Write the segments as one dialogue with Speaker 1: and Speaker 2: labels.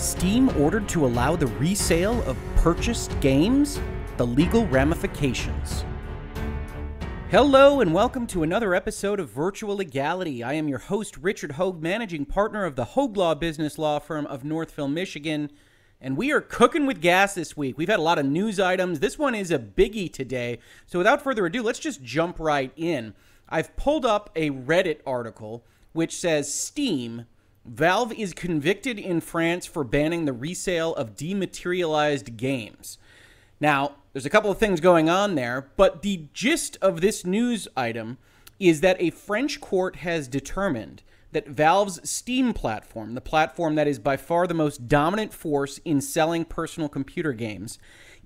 Speaker 1: Steam ordered to allow the resale of purchased games? The legal ramifications. Hello, and welcome to another episode of Virtual Legality. I am your host, Richard Hoeg, managing partner of the Hoeg Law business law firm of Northville, Michigan. And we are cooking with gas this week. We've had a lot of news items. This one is a biggie today. So without further ado, let's just jump right in. I've pulled up a Reddit article which says Steam Valve is convicted in France for banning the resale of dematerialized games. Now, there's a couple of things going on there, but the gist of this news item is that a French court has determined that Valve's Steam platform, the platform that is by far the most dominant force in selling personal computer games,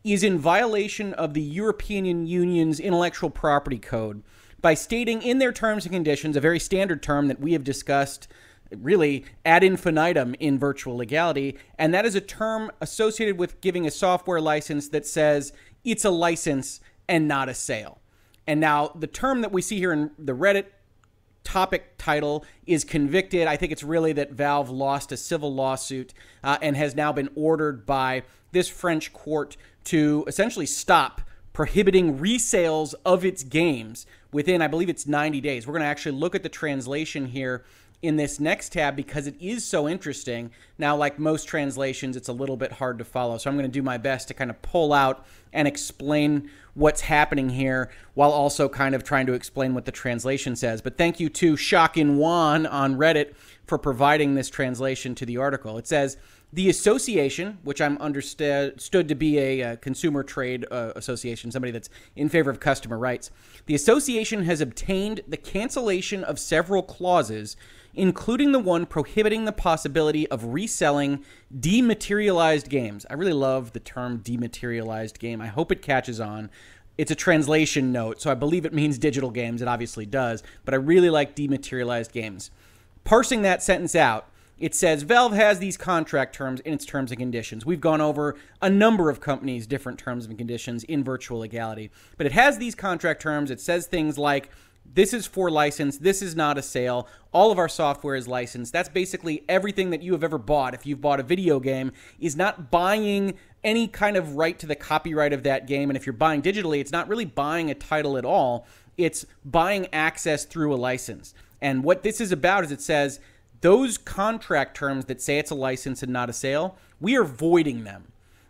Speaker 1: is in violation of the European Union's intellectual property code by stating in their terms and conditions a very standard term that we have discussed really ad infinitum in virtual legality. And that is a term associated with giving a software license that says it's a license and not a sale. And now the term that we see here in the Reddit topic title is convicted. I think it's really that Valve lost a civil lawsuit uh, and has now been ordered by this French court to essentially stop prohibiting resales of its games within, I believe it's 90 days. We're going to actually look at the translation here in this next tab because it is so interesting. Now, like most translations, it's a little bit hard to follow. So I'm going to do my best to kind of pull out and explain what's happening here while also kind of trying to explain what the translation says. But thank you to Shakin Wan on Reddit for providing this translation to the article. It says, the association, which I'm understood to be a, a consumer trade uh, association, somebody that's in favor of customer rights, the association has obtained the cancellation of several clauses including the one prohibiting the possibility of reselling dematerialized games. I really love the term dematerialized game. I hope it catches on. It's a translation note, so I believe it means digital games. It obviously does, but I really like dematerialized games. Parsing that sentence out, it says Valve has these contract terms in its terms and conditions. We've gone over a number of companies' different terms and conditions in virtual legality, but it has these contract terms. It says things like this is for license. This is not a sale. All of our software is licensed. That's basically everything that you have ever bought. If you've bought a video game, is not buying any kind of right to the copyright of that game. And if you're buying digitally, it's not really buying a title at all. It's buying access through a license. And what this is about is it says those contract terms that say it's a license and not a sale, we are voiding them.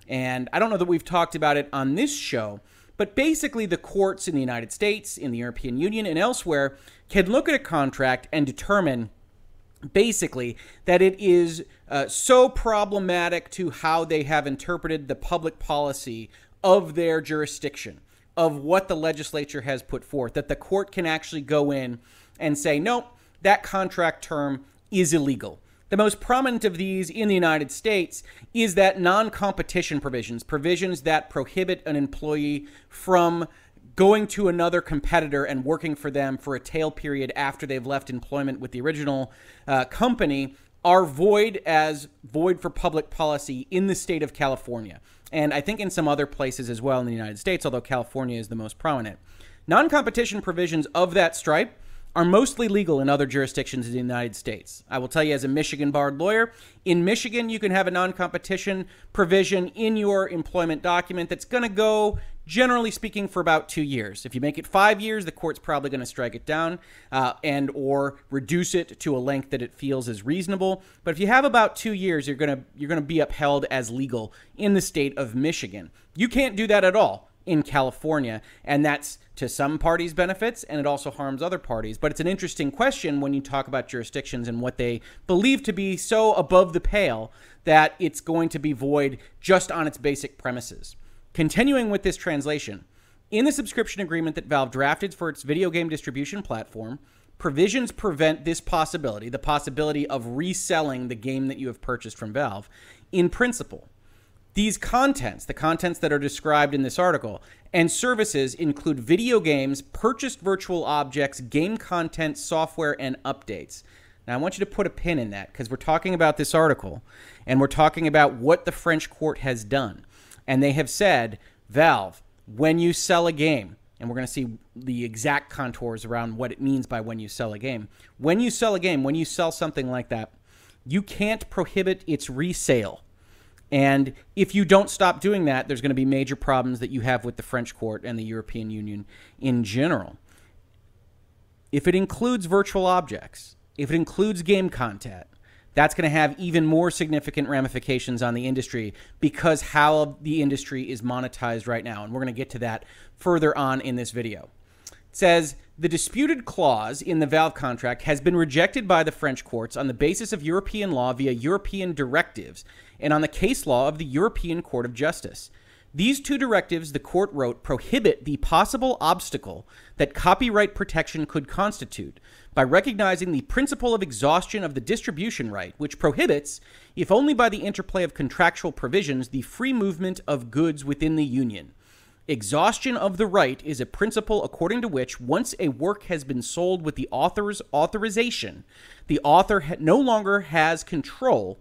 Speaker 1: And I don't know that we've talked about it on this show, but basically, the courts in the United States, in the European Union, and elsewhere can look at a contract and determine basically that it is uh, so problematic to how they have interpreted the public policy of their jurisdiction, of what the legislature has put forth, that the court can actually go in and say, nope, that contract term is illegal. The most prominent of these in the United States is that non competition provisions, provisions that prohibit an employee from going to another competitor and working for them for a tail period after they've left employment with the original uh, company are void as void for public policy in the state of California. And I think in some other places as well in the United States, although California is the most prominent. Non competition provisions of that stripe are mostly legal in other jurisdictions in the United States. I will tell you, as a Michigan barred lawyer, in Michigan, you can have a non competition provision in your employment document that's going to go, generally speaking, for about two years. If you make it five years, the court's probably going to strike it down uh, and or reduce it to a length that it feels is reasonable. But if you have about two years, you're going you're going to be upheld as legal in the state of Michigan. You can't do that at all in California. And that's to some parties' benefits, and it also harms other parties. But it's an interesting question when you talk about jurisdictions and what they believe to be so above the pale that it's going to be void just on its basic premises. Continuing with this translation, in the subscription agreement that Valve drafted for its video game distribution platform, provisions prevent this possibility, the possibility of reselling the game that you have purchased from Valve, in principle. These contents, the contents that are described in this article, and services include video games, purchased virtual objects, game content, software, and updates. Now, I want you to put a pin in that because we're talking about this article and we're talking about what the French court has done. And they have said, Valve, when you sell a game, and we're going to see the exact contours around what it means by when you sell a game. When you sell a game, when you sell something like that, you can't prohibit its resale. And if you don't stop doing that, there's going to be major problems that you have with the French court and the European Union in general. If it includes virtual objects, if it includes game content, that's going to have even more significant ramifications on the industry because how the industry is monetized right now. And we're going to get to that further on in this video. It says the disputed clause in the Valve contract has been rejected by the French courts on the basis of European law via European directives and on the case law of the European Court of Justice. These two directives, the court wrote, prohibit the possible obstacle that copyright protection could constitute by recognizing the principle of exhaustion of the distribution right, which prohibits, if only by the interplay of contractual provisions, the free movement of goods within the Union. Exhaustion of the right is a principle according to which, once a work has been sold with the author's authorization, the author ha- no longer has control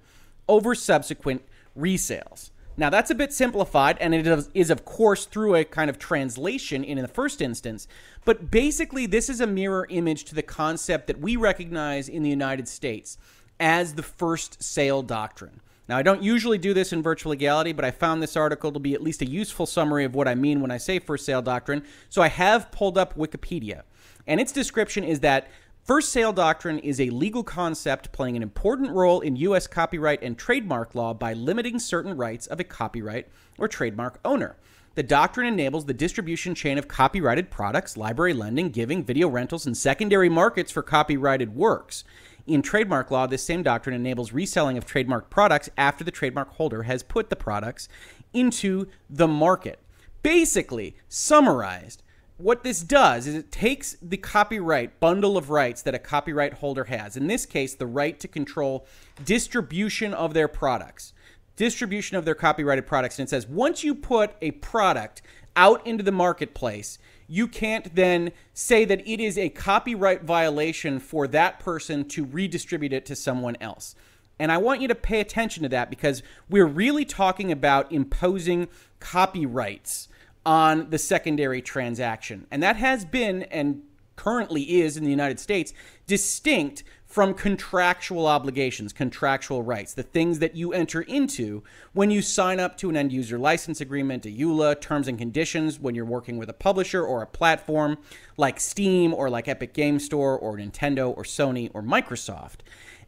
Speaker 1: over subsequent resales. Now, that's a bit simplified, and it is, of course, through a kind of translation in the first instance. But basically, this is a mirror image to the concept that we recognize in the United States as the first sale doctrine. Now, I don't usually do this in virtual legality, but I found this article to be at least a useful summary of what I mean when I say first sale doctrine. So I have pulled up Wikipedia. And its description is that First sale doctrine is a legal concept playing an important role in U.S. copyright and trademark law by limiting certain rights of a copyright or trademark owner. The doctrine enables the distribution chain of copyrighted products, library lending, giving, video rentals, and secondary markets for copyrighted works. In trademark law, this same doctrine enables reselling of trademark products after the trademark holder has put the products into the market. Basically, summarized, what this does is it takes the copyright bundle of rights that a copyright holder has, in this case, the right to control distribution of their products, distribution of their copyrighted products, and it says once you put a product out into the marketplace, you can't then say that it is a copyright violation for that person to redistribute it to someone else. And I want you to pay attention to that because we're really talking about imposing copyrights on the secondary transaction. And that has been and currently is in the United States distinct from contractual obligations, contractual rights, the things that you enter into when you sign up to an end user license agreement, a EULA, terms and conditions when you're working with a publisher or a platform like Steam or like Epic Game Store or Nintendo or Sony or Microsoft.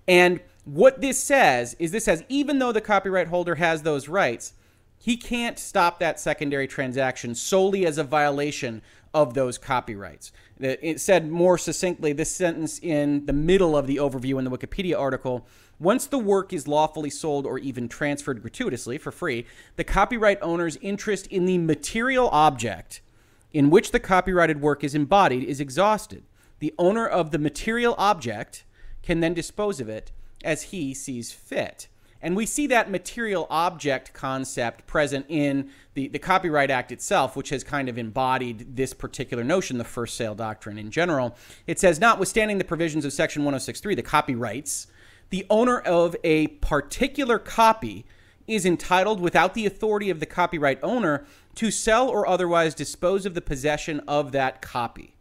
Speaker 1: And what this says is this says even though the copyright holder has those rights, he can't stop that secondary transaction solely as a violation of those copyrights. It said more succinctly this sentence in the middle of the overview in the Wikipedia article once the work is lawfully sold or even transferred gratuitously for free, the copyright owner's interest in the material object in which the copyrighted work is embodied is exhausted. The owner of the material object can then dispose of it as he sees fit. And we see that material object concept present in the, the Copyright Act itself, which has kind of embodied this particular notion, the first sale doctrine in general. It says, notwithstanding the provisions of Section 1063, the copyrights, the owner of a particular copy is entitled, without the authority of the copyright owner, to sell or otherwise dispose of the possession of that copy.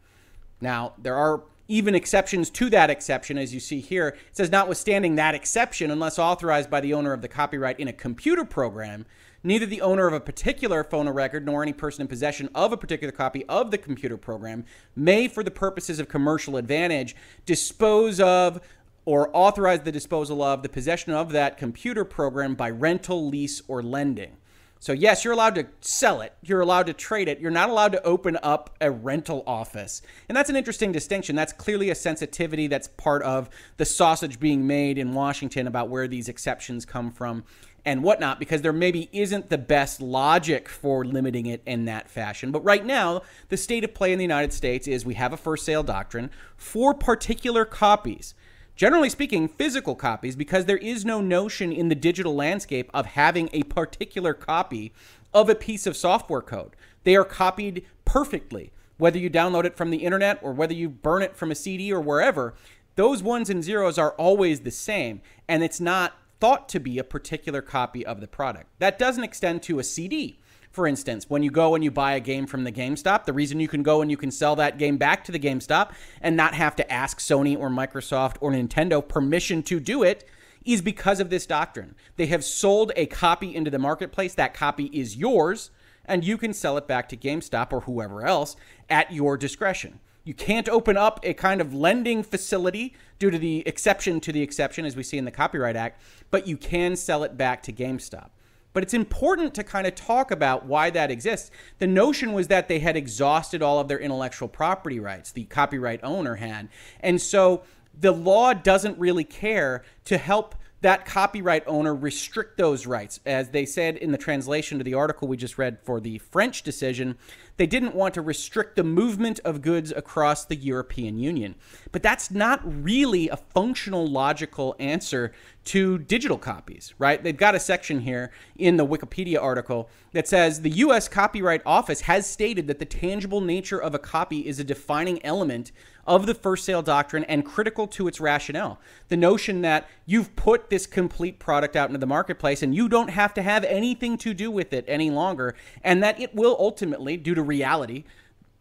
Speaker 1: Now, there are even exceptions to that exception, as you see here. It says, notwithstanding that exception, unless authorized by the owner of the copyright in a computer program, neither the owner of a particular phonorecord nor any person in possession of a particular copy of the computer program may, for the purposes of commercial advantage, dispose of or authorize the disposal of the possession of that computer program by rental, lease, or lending. So, yes, you're allowed to sell it, you're allowed to trade it, you're not allowed to open up a rental office. And that's an interesting distinction. That's clearly a sensitivity that's part of the sausage being made in Washington about where these exceptions come from and whatnot because there maybe isn't the best logic for limiting it in that fashion. But right now, the state of play in the United States is we have a first sale doctrine for particular copies. Generally speaking, physical copies, because there is no notion in the digital landscape of having a particular copy of a piece of software code. They are copied perfectly, whether you download it from the internet or whether you burn it from a CD or wherever. Those ones and zeros are always the same, and it's not thought to be a particular copy of the product. That doesn't extend to a CD. For instance, when you go and you buy a game from the GameStop, the reason you can go and you can sell that game back to the GameStop and not have to ask Sony or Microsoft or Nintendo permission to do it is because of this doctrine. They have sold a copy into the marketplace. That copy is yours, and you can sell it back to GameStop or whoever else at your discretion. You can't open up a kind of lending facility due to the exception to the exception, as we see in the Copyright Act, but you can sell it back to GameStop. But it's important to kind of talk about why that exists. The notion was that they had exhausted all of their intellectual property rights, the copyright owner had. And so the law doesn't really care to help that copyright owner restrict those rights. As they said in the translation to the article we just read for the French decision, they didn't want to restrict the movement of goods across the European Union. But that's not really a functional, logical answer to digital copies, right? They've got a section here in the Wikipedia article that says the US Copyright Office has stated that the tangible nature of a copy is a defining element of the first sale doctrine and critical to its rationale. The notion that you've put this complete product out into the marketplace and you don't have to have anything to do with it any longer, and that it will ultimately, due to reality,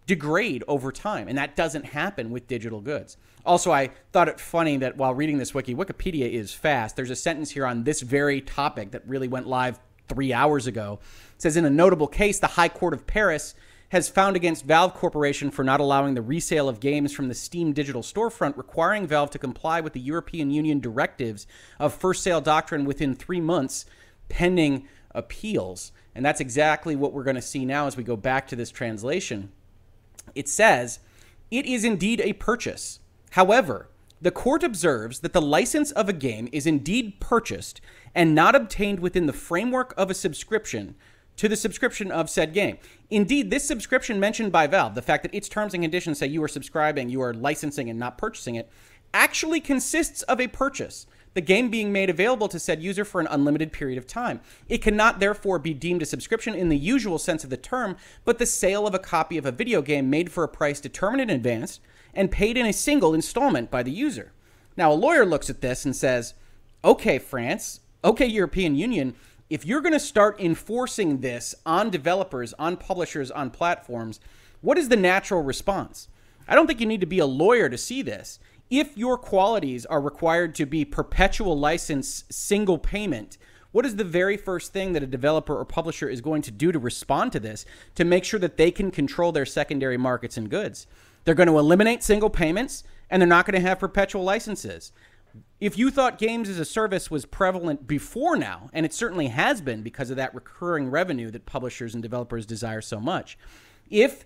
Speaker 1: degrade over time. And that doesn't happen with digital goods. Also, I thought it funny that while reading this wiki, Wikipedia is fast. There's a sentence here on this very topic that really went live three hours ago. It says, in a notable case, the High Court of Paris has found against Valve Corporation for not allowing the resale of games from the Steam digital storefront, requiring Valve to comply with the European Union directives of first sale doctrine within three months, pending appeals. And that's exactly what we're going to see now as we go back to this translation. It says, It is indeed a purchase. However, the court observes that the license of a game is indeed purchased and not obtained within the framework of a subscription to the subscription of said game. Indeed, this subscription mentioned by Valve, the fact that its terms and conditions say you are subscribing, you are licensing and not purchasing it, actually consists of a purchase, the game being made available to said user for an unlimited period of time. It cannot therefore be deemed a subscription in the usual sense of the term, but the sale of a copy of a video game made for a price determined in advance and paid in a single installment by the user. Now, a lawyer looks at this and says, okay, France, okay, European Union, if you're going to start enforcing this on developers, on publishers, on platforms, what is the natural response? I don't think you need to be a lawyer to see this. If your qualities are required to be perpetual license, single payment, what is the very first thing that a developer or publisher is going to do to respond to this to make sure that they can control their secondary markets and goods? They're going to eliminate single payments and they're not going to have perpetual licenses. If you thought games as a service was prevalent before now, and it certainly has been because of that recurring revenue that publishers and developers desire so much, if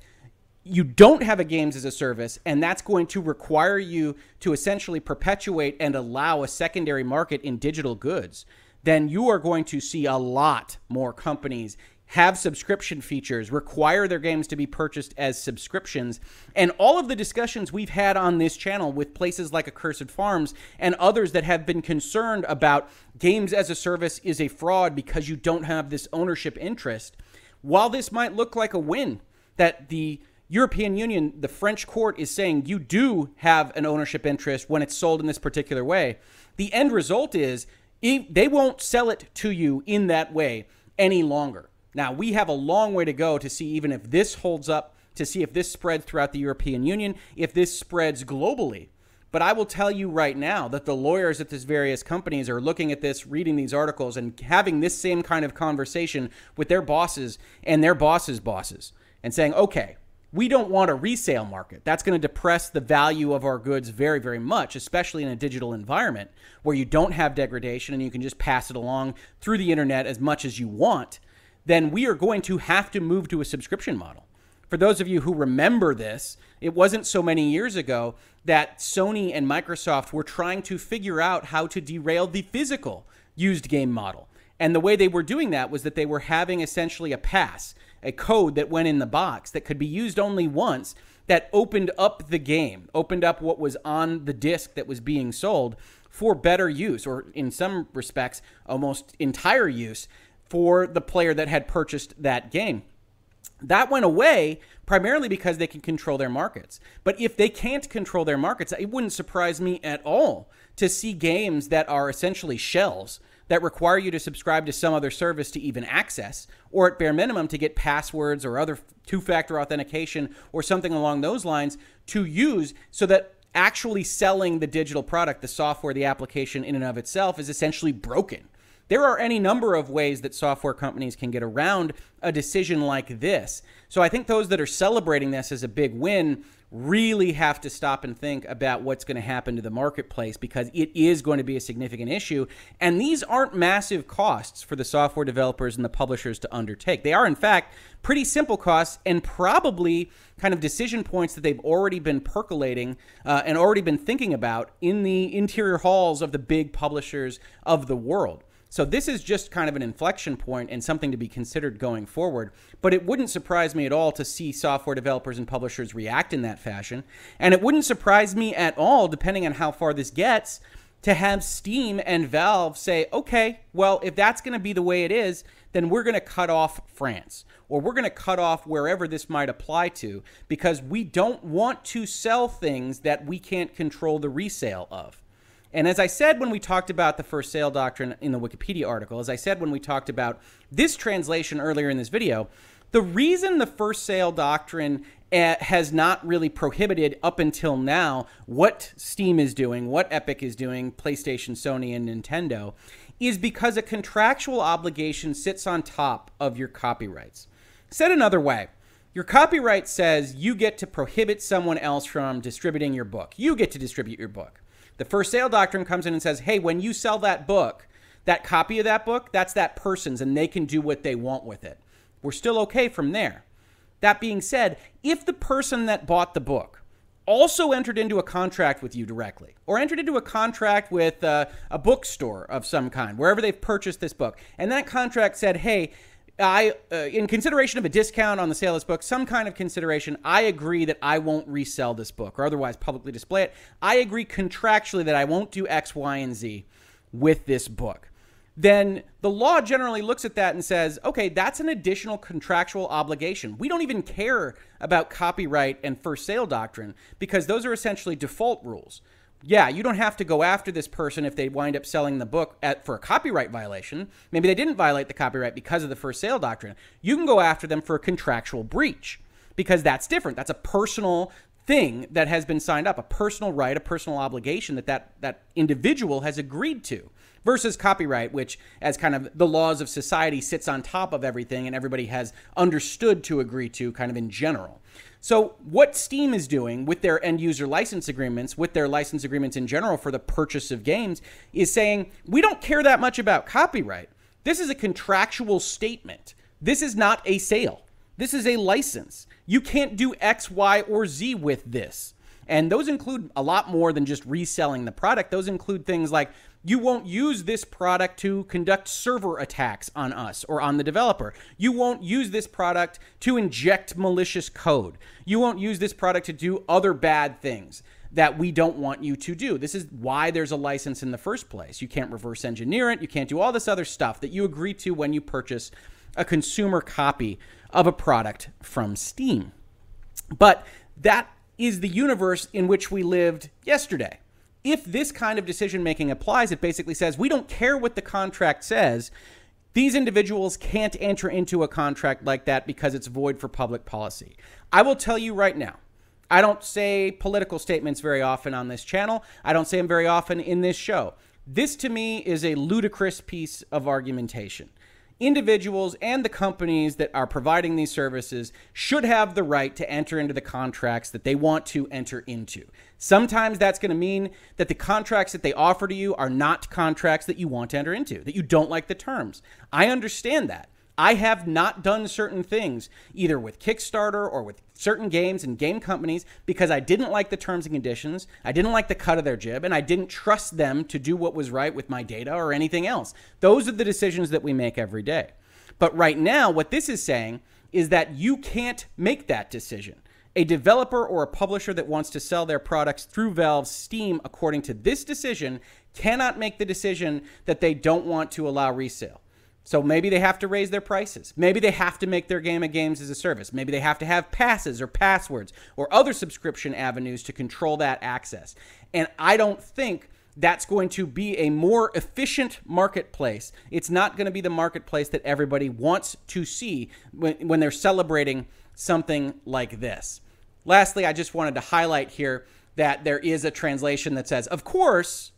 Speaker 1: you don't have a games as a service, and that's going to require you to essentially perpetuate and allow a secondary market in digital goods, then you are going to see a lot more companies have subscription features, require their games to be purchased as subscriptions. And all of the discussions we've had on this channel with places like Accursed Farms and others that have been concerned about games as a service is a fraud because you don't have this ownership interest. While this might look like a win, that the European Union, the French court is saying you do have an ownership interest when it's sold in this particular way. The end result is they won't sell it to you in that way any longer. Now, we have a long way to go to see even if this holds up, to see if this spreads throughout the European Union, if this spreads globally. But I will tell you right now that the lawyers at these various companies are looking at this, reading these articles, and having this same kind of conversation with their bosses and their bosses' bosses and saying, okay, we don't want a resale market. That's going to depress the value of our goods very, very much, especially in a digital environment where you don't have degradation and you can just pass it along through the internet as much as you want then we are going to have to move to a subscription model. For those of you who remember this, it wasn't so many years ago that Sony and Microsoft were trying to figure out how to derail the physical used game model. And the way they were doing that was that they were having essentially a pass, a code that went in the box that could be used only once that opened up the game, opened up what was on the disc that was being sold for better use, or in some respects, almost entire use for the player that had purchased that game. That went away primarily because they can control their markets. But if they can't control their markets, it wouldn't surprise me at all to see games that are essentially shells that require you to subscribe to some other service to even access, or at bare minimum to get passwords or other two factor authentication or something along those lines to use so that actually selling the digital product, the software, the application in and of itself is essentially broken. There are any number of ways that software companies can get around a decision like this. So I think those that are celebrating this as a big win really have to stop and think about what's going to happen to the marketplace because it is going to be a significant issue. And these aren't massive costs for the software developers and the publishers to undertake. They are, in fact, pretty simple costs and probably kind of decision points that they've already been percolating uh, and already been thinking about in the interior halls of the big publishers of the world. So this is just kind of an inflection point and something to be considered going forward. But it wouldn't surprise me at all to see software developers and publishers react in that fashion. And it wouldn't surprise me at all, depending on how far this gets, to have Steam and Valve say, okay, well, if that's going to be the way it is, then we're going to cut off France or we're going to cut off wherever this might apply to because we don't want to sell things that we can't control the resale of. And as I said when we talked about the first sale doctrine in the Wikipedia article, as I said when we talked about this translation earlier in this video, the reason the first sale doctrine eh, has not really prohibited up until now what Steam is doing, what Epic is doing, PlayStation, Sony, and Nintendo, is because a contractual obligation sits on top of your copyrights. Said another way, your copyright says you get to prohibit someone else from distributing your book. You get to distribute your book. The first sale doctrine comes in and says, hey, when you sell that book, that copy of that book, that's that person's and they can do what they want with it. We're still okay from there. That being said, if the person that bought the book also entered into a contract with you directly or entered into a contract with uh, a bookstore of some kind, wherever they've purchased this book, and that contract said, hey, I, uh, in consideration of a discount on the sale of this book, some kind of consideration, I agree that I won't resell this book or otherwise publicly display it. I agree contractually that I won't do X, Y, and Z with this book. Then the law generally looks at that and says, okay, that's an additional contractual obligation. We don't even care about copyright and first sale doctrine because those are essentially default rules yeah, you don't have to go after this person if they wind up selling the book at, for a copyright violation. Maybe they didn't violate the copyright because of the first sale doctrine. You can go after them for a contractual breach because that's different. That's a personal thing that has been signed up, a personal right, a personal obligation that that, that individual has agreed to versus copyright, which, as kind of the laws of society, sits on top of everything and everybody has understood to agree to, kind of in general. So, what Steam is doing with their end user license agreements, with their license agreements in general for the purchase of games, is saying, we don't care that much about copyright. This is a contractual statement. This is not a sale. This is a license. You can't do X, Y, or Z with this. And those include a lot more than just reselling the product. Those include things like you won't use this product to conduct server attacks on us or on the developer. You won't use this product to inject malicious code. You won't use this product to do other bad things that we don't want you to do. This is why there's a license in the first place. You can't reverse engineer it. You can't do all this other stuff that you agree to when you purchase a consumer copy of a product from Steam. But that is the universe in which we lived yesterday if this kind of decision making applies, it basically says we don't care what the contract says. These individuals can't enter into a contract like that because it's void for public policy. I will tell you right now, I don't say political statements very often on this channel. I don't say them very often in this show. This to me is a ludicrous piece of argumentation individuals and the companies that are providing these services should have the right to enter into the contracts that they want to enter into. Sometimes that's going to mean that the contracts that they offer to you are not contracts that you want to enter into, that you don't like the terms. I understand that. I have not done certain things, either with Kickstarter or with certain games and game companies, because I didn't like the terms and conditions, I didn't like the cut of their jib, and I didn't trust them to do what was right with my data or anything else. Those are the decisions that we make every day. But right now, what this is saying is that you can't make that decision. A developer or a publisher that wants to sell their products through Valve's Steam, according to this decision, cannot make the decision that they don't want to allow resale. So maybe they have to raise their prices. Maybe they have to make their game a games as a service. Maybe they have to have passes or passwords or other subscription avenues to control that access. And I don't think that's going to be a more efficient marketplace. It's not going to be the marketplace that everybody wants to see when, when they're celebrating something like this. Lastly, I just wanted to highlight here that there is a translation that says, of course,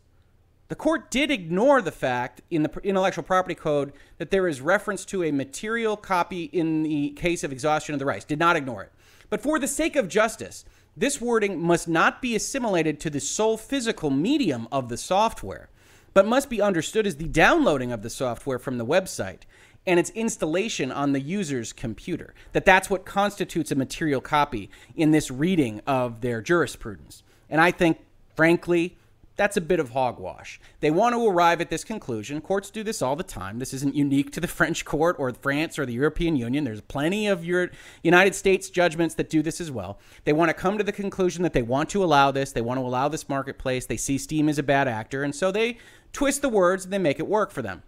Speaker 1: the court did ignore the fact in the intellectual property code that there is reference to a material copy in the case of exhaustion of the rights. Did not ignore it. But for the sake of justice, this wording must not be assimilated to the sole physical medium of the software, but must be understood as the downloading of the software from the website and its installation on the user's computer. That that's what constitutes a material copy in this reading of their jurisprudence. And I think, frankly, that's a bit of hogwash. They want to arrive at this conclusion. Courts do this all the time. This isn't unique to the French court or France or the European Union. There's plenty of your United States judgments that do this as well. They want to come to the conclusion that they want to allow this. They want to allow this marketplace. They see Steam as a bad actor, and so they twist the words and they make it work for them.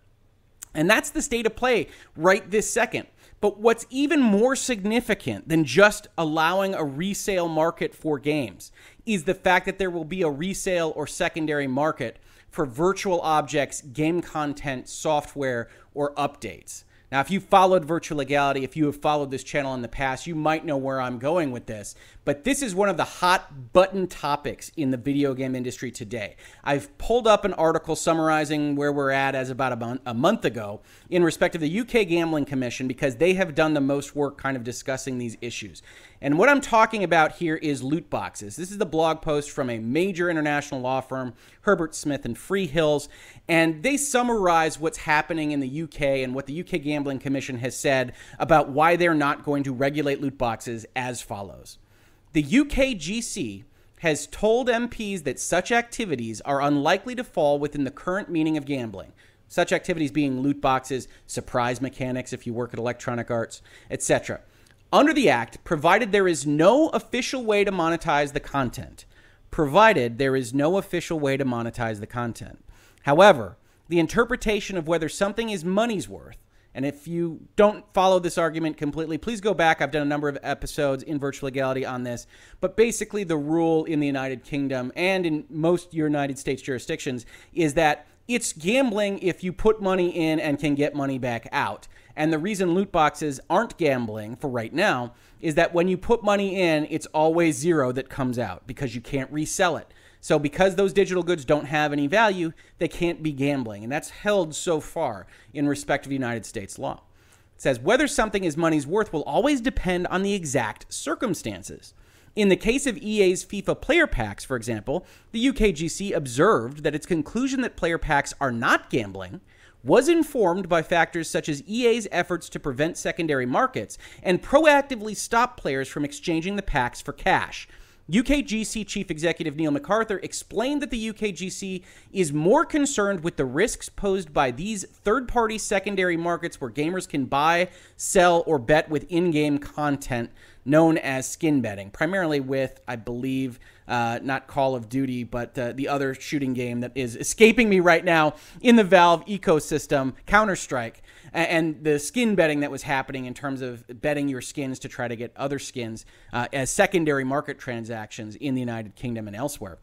Speaker 1: And that's the state of play right this second. But what's even more significant than just allowing a resale market for games is the fact that there will be a resale or secondary market for virtual objects, game content, software, or updates. Now, if you followed Virtual Legality, if you have followed this channel in the past, you might know where I'm going with this. But this is one of the hot button topics in the video game industry today. I've pulled up an article summarizing where we're at as about a month, a month ago in respect of the UK Gambling Commission because they have done the most work kind of discussing these issues. And what I'm talking about here is loot boxes. This is the blog post from a major international law firm, Herbert Smith and Freehills, and they summarize what's happening in the UK and what the UK Gambling Commission has said about why they're not going to regulate loot boxes as follows. The UKGC has told MPs that such activities are unlikely to fall within the current meaning of gambling. Such activities being loot boxes, surprise mechanics if you work at Electronic Arts, etc under the Act, provided there is no official way to monetize the content. Provided there is no official way to monetize the content. However, the interpretation of whether something is money's worth, and if you don't follow this argument completely, please go back. I've done a number of episodes in virtual legality on this. But basically, the rule in the United Kingdom and in most United States jurisdictions is that it's gambling if you put money in and can get money back out. And the reason loot boxes aren't gambling for right now is that when you put money in, it's always zero that comes out because you can't resell it. So because those digital goods don't have any value, they can't be gambling. And that's held so far in respect of United States law. It says whether something is money's worth will always depend on the exact circumstances. In the case of EA's FIFA player packs, for example, the UKGC observed that its conclusion that player packs are not gambling was informed by factors such as EA's efforts to prevent secondary markets and proactively stop players from exchanging the packs for cash. UKGC Chief Executive Neil McArthur explained that the UKGC is more concerned with the risks posed by these third party secondary markets where gamers can buy, sell, or bet with in game content known as skin betting, primarily with, I believe, uh, not Call of Duty, but uh, the other shooting game that is escaping me right now in the Valve ecosystem, Counter Strike, and the skin betting that was happening in terms of betting your skins to try to get other skins uh, as secondary market transactions in the United Kingdom and elsewhere.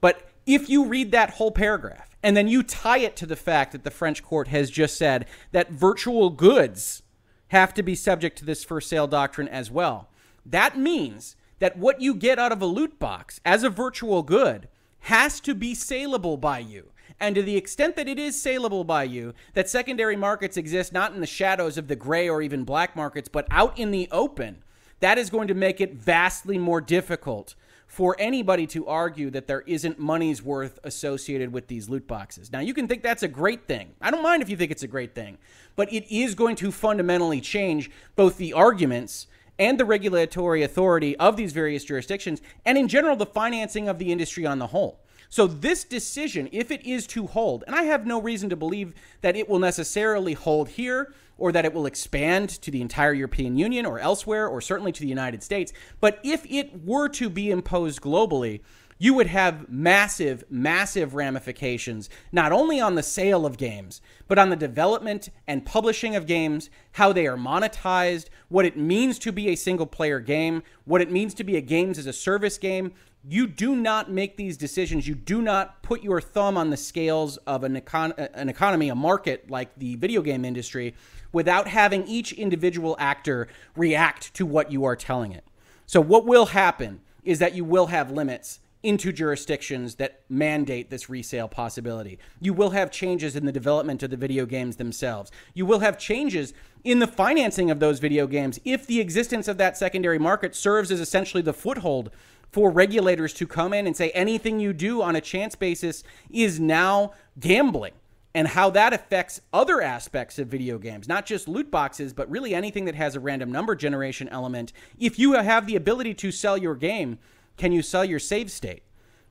Speaker 1: But if you read that whole paragraph and then you tie it to the fact that the French court has just said that virtual goods have to be subject to this first sale doctrine as well, that means that what you get out of a loot box as a virtual good has to be saleable by you. And to the extent that it is saleable by you, that secondary markets exist not in the shadows of the gray or even black markets, but out in the open, that is going to make it vastly more difficult for anybody to argue that there isn't money's worth associated with these loot boxes. Now, you can think that's a great thing. I don't mind if you think it's a great thing, but it is going to fundamentally change both the arguments and the regulatory authority of these various jurisdictions, and in general, the financing of the industry on the whole. So, this decision, if it is to hold, and I have no reason to believe that it will necessarily hold here or that it will expand to the entire European Union or elsewhere or certainly to the United States, but if it were to be imposed globally, you would have massive, massive ramifications, not only on the sale of games, but on the development and publishing of games, how they are monetized, what it means to be a single player game, what it means to be a games as a service game. You do not make these decisions. You do not put your thumb on the scales of an, econ- uh, an economy, a market like the video game industry, without having each individual actor react to what you are telling it. So, what will happen is that you will have limits into jurisdictions that mandate this resale possibility. You will have changes in the development of the video games themselves. You will have changes in the financing of those video games if the existence of that secondary market serves as essentially the foothold for regulators to come in and say anything you do on a chance basis is now gambling and how that affects other aspects of video games, not just loot boxes, but really anything that has a random number generation element. If you have the ability to sell your game, can you sell your save state?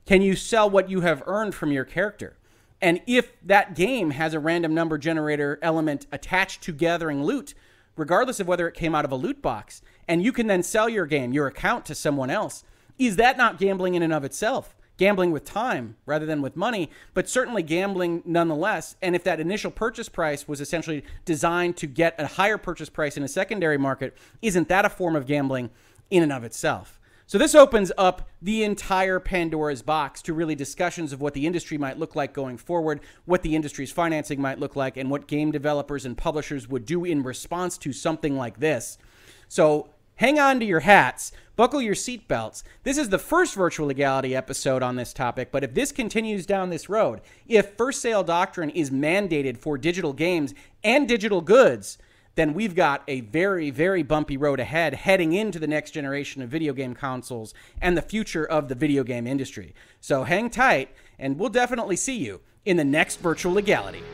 Speaker 1: Can you sell what you have earned from your character? And if that game has a random number generator element attached to gathering loot, regardless of whether it came out of a loot box, and you can then sell your game, your account to someone else, is that not gambling in and of itself? Gambling with time rather than with money, but certainly gambling nonetheless. And if that initial purchase price was essentially designed to get a higher purchase price in a secondary market, isn't that a form of gambling in and of itself? So this opens up the entire Pandora's box to really discussions of what the industry might look like going forward, what the industry's financing might look like, and what game developers and publishers would do in response to something like this. So hang on to your hats, buckle your seatbelts. This is the first virtual legality episode on this topic, but if this continues down this road, if first sale doctrine is mandated for digital games and digital goods, then we've got a very, very bumpy road ahead heading into the next generation of video game consoles and the future of the video game industry. So hang tight, and we'll definitely see you in the next virtual legality.